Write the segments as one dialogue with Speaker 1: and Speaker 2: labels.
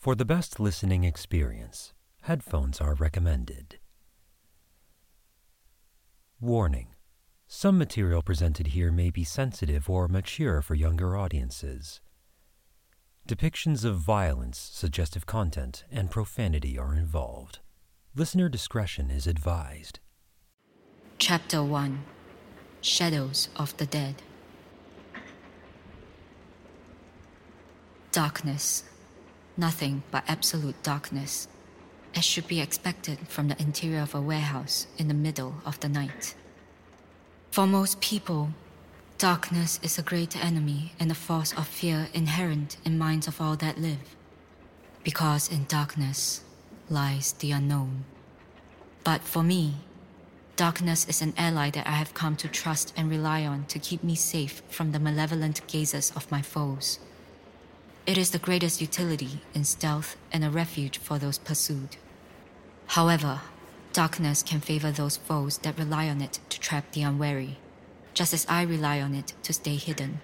Speaker 1: For the best listening experience, headphones are recommended. Warning Some material presented here may be sensitive or mature for younger audiences. Depictions of violence, suggestive content, and profanity are involved. Listener discretion is advised.
Speaker 2: Chapter 1 Shadows of the Dead Darkness. Nothing but absolute darkness, as should be expected from the interior of a warehouse in the middle of the night. For most people, darkness is a great enemy and a force of fear inherent in minds of all that live. Because in darkness lies the unknown. But for me, darkness is an ally that I have come to trust and rely on to keep me safe from the malevolent gazes of my foes. It is the greatest utility in stealth and a refuge for those pursued. However, darkness can favor those foes that rely on it to trap the unwary, just as I rely on it to stay hidden.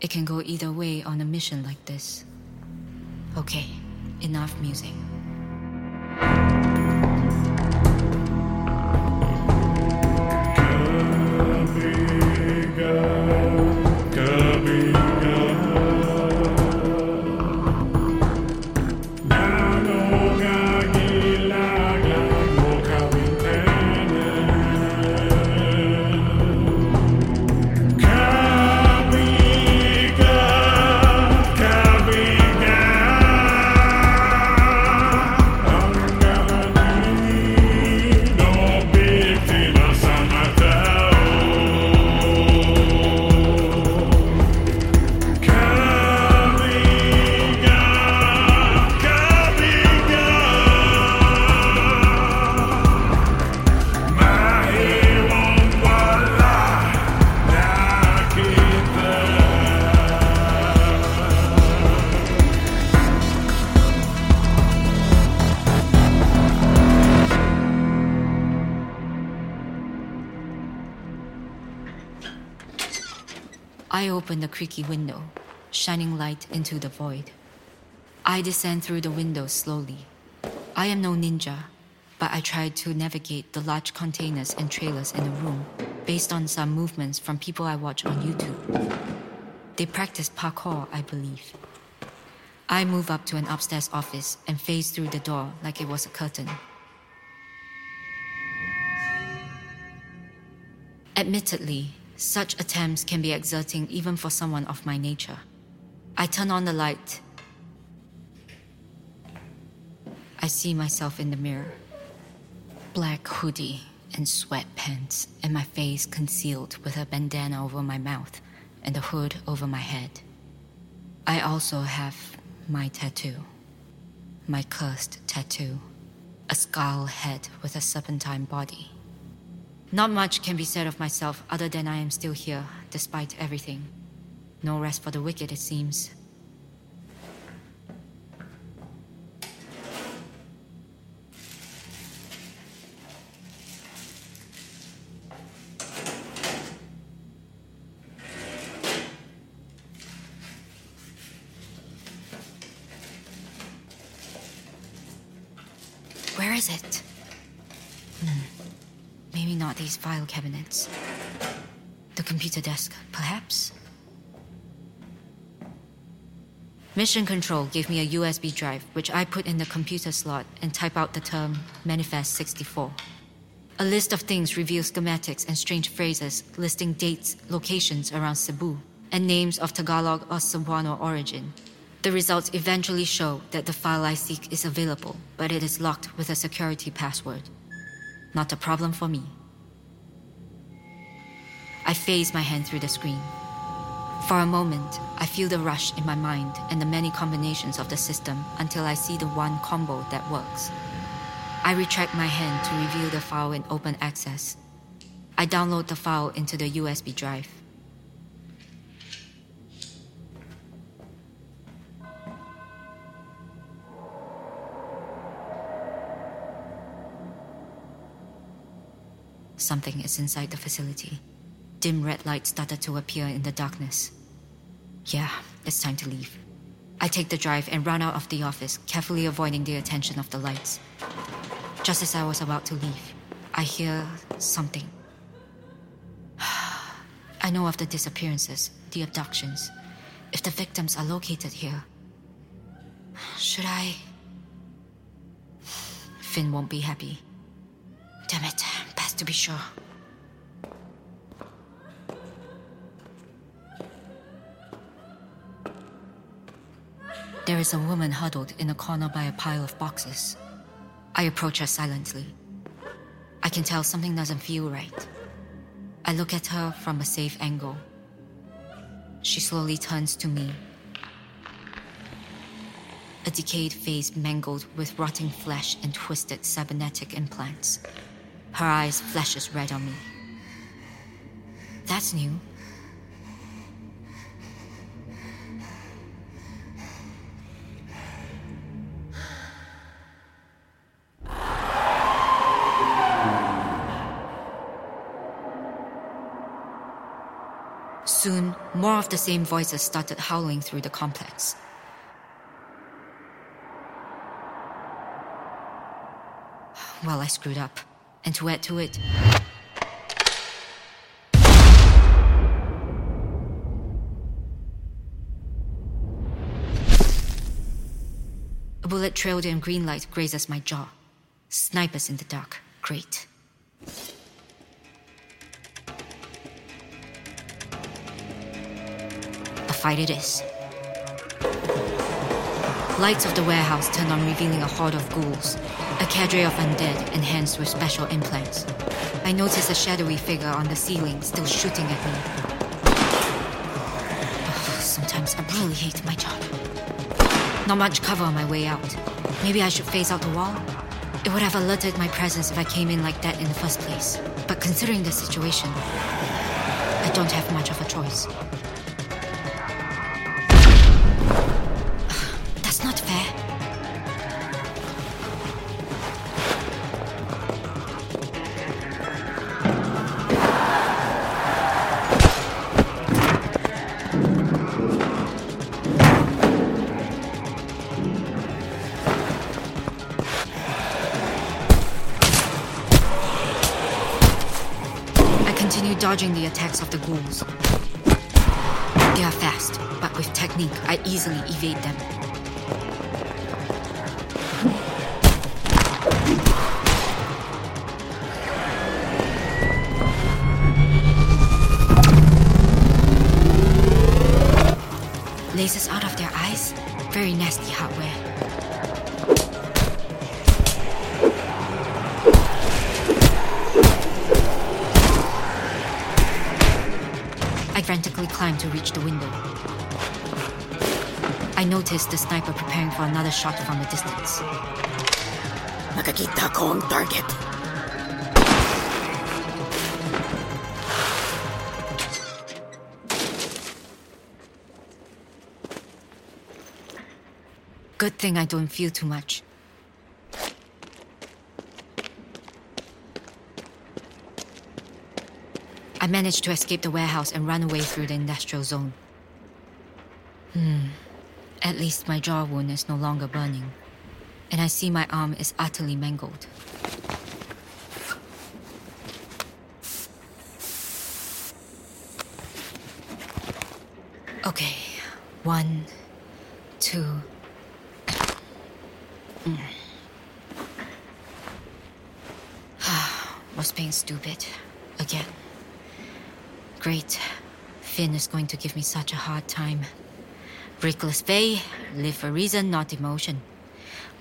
Speaker 2: It can go either way on a mission like this. Okay, enough musing. I open the creaky window, shining light into the void. I descend through the window slowly. I am no ninja, but I try to navigate the large containers and trailers in the room based on some movements from people I watch on YouTube. They practice parkour, I believe. I move up to an upstairs office and phase through the door like it was a curtain. Admittedly, such attempts can be exerting even for someone of my nature. I turn on the light. I see myself in the mirror. Black hoodie and sweatpants, and my face concealed with a bandana over my mouth and a hood over my head. I also have my tattoo. My cursed tattoo. A skull head with a serpentine body. Not much can be said of myself other than I am still here, despite everything. No rest for the wicked, it seems. Where is it? Not these file cabinets. The computer desk, perhaps? Mission Control gave me a USB drive, which I put in the computer slot and type out the term Manifest 64. A list of things reveals schematics and strange phrases listing dates, locations around Cebu, and names of Tagalog or Cebuano origin. The results eventually show that the file I seek is available, but it is locked with a security password. Not a problem for me. I phase my hand through the screen. For a moment, I feel the rush in my mind and the many combinations of the system until I see the one combo that works. I retract my hand to reveal the file in open access. I download the file into the USB drive. Something is inside the facility. Dim red light started to appear in the darkness. Yeah, it's time to leave. I take the drive and run out of the office, carefully avoiding the attention of the lights. Just as I was about to leave, I hear something. I know of the disappearances, the abductions. If the victims are located here, should I? Finn won't be happy. Damn it, best to be sure. There is a woman huddled in a corner by a pile of boxes. I approach her silently. I can tell something doesn't feel right. I look at her from a safe angle. She slowly turns to me. A decayed face mangled with rotting flesh and twisted cybernetic implants. Her eyes flashes red on me. That's new. Soon, more of the same voices started howling through the complex. Well, I screwed up. And to add to it, a bullet trailed in green light grazes my jaw. Snipers in the dark. Great. Fight it is. Lights of the warehouse turn on, revealing a horde of ghouls, a cadre of undead enhanced with special implants. I notice a shadowy figure on the ceiling, still shooting at me. Ugh, sometimes I really hate my job. Not much cover on my way out. Maybe I should face out the wall? It would have alerted my presence if I came in like that in the first place. But considering the situation, I don't have much of a choice. Dodging the attacks of the ghouls. They are fast, but with technique, I easily evade them. Lasers I frantically climb to reach the window. I notice the sniper preparing for another shot from a distance.
Speaker 3: Nakakita ko ang target.
Speaker 2: Good thing I don't feel too much. I managed to escape the warehouse and run away through the industrial zone. Hmm. At least my jaw wound is no longer burning. And I see my arm is utterly mangled. Okay. One, two. Was being stupid. Again. Great. Finn is going to give me such a hard time. Brickless Bay, live for reason, not emotion.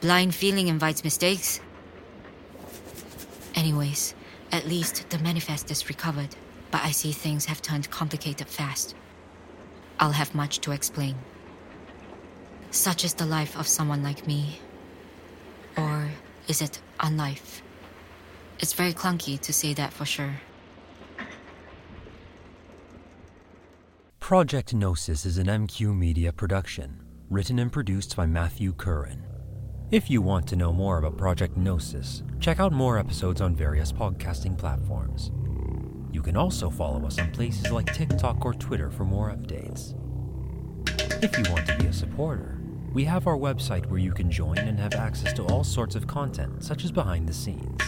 Speaker 2: Blind feeling invites mistakes. Anyways, at least the manifest is recovered, but I see things have turned complicated fast. I'll have much to explain. Such is the life of someone like me. Or is it unlife? It's very clunky to say that for sure.
Speaker 1: Project Gnosis is an MQ Media production, written and produced by Matthew Curran. If you want to know more about Project Gnosis, check out more episodes on various podcasting platforms. You can also follow us on places like TikTok or Twitter for more updates. If you want to be a supporter, We have our website where you can join and have access to all sorts of content, such as behind the scenes.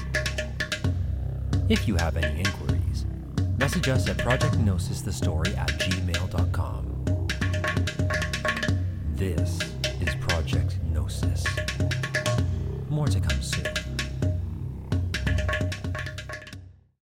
Speaker 1: If you have any inquiries, message us at projectgnosisthestory at gmail.com. This is Project Gnosis. More to come.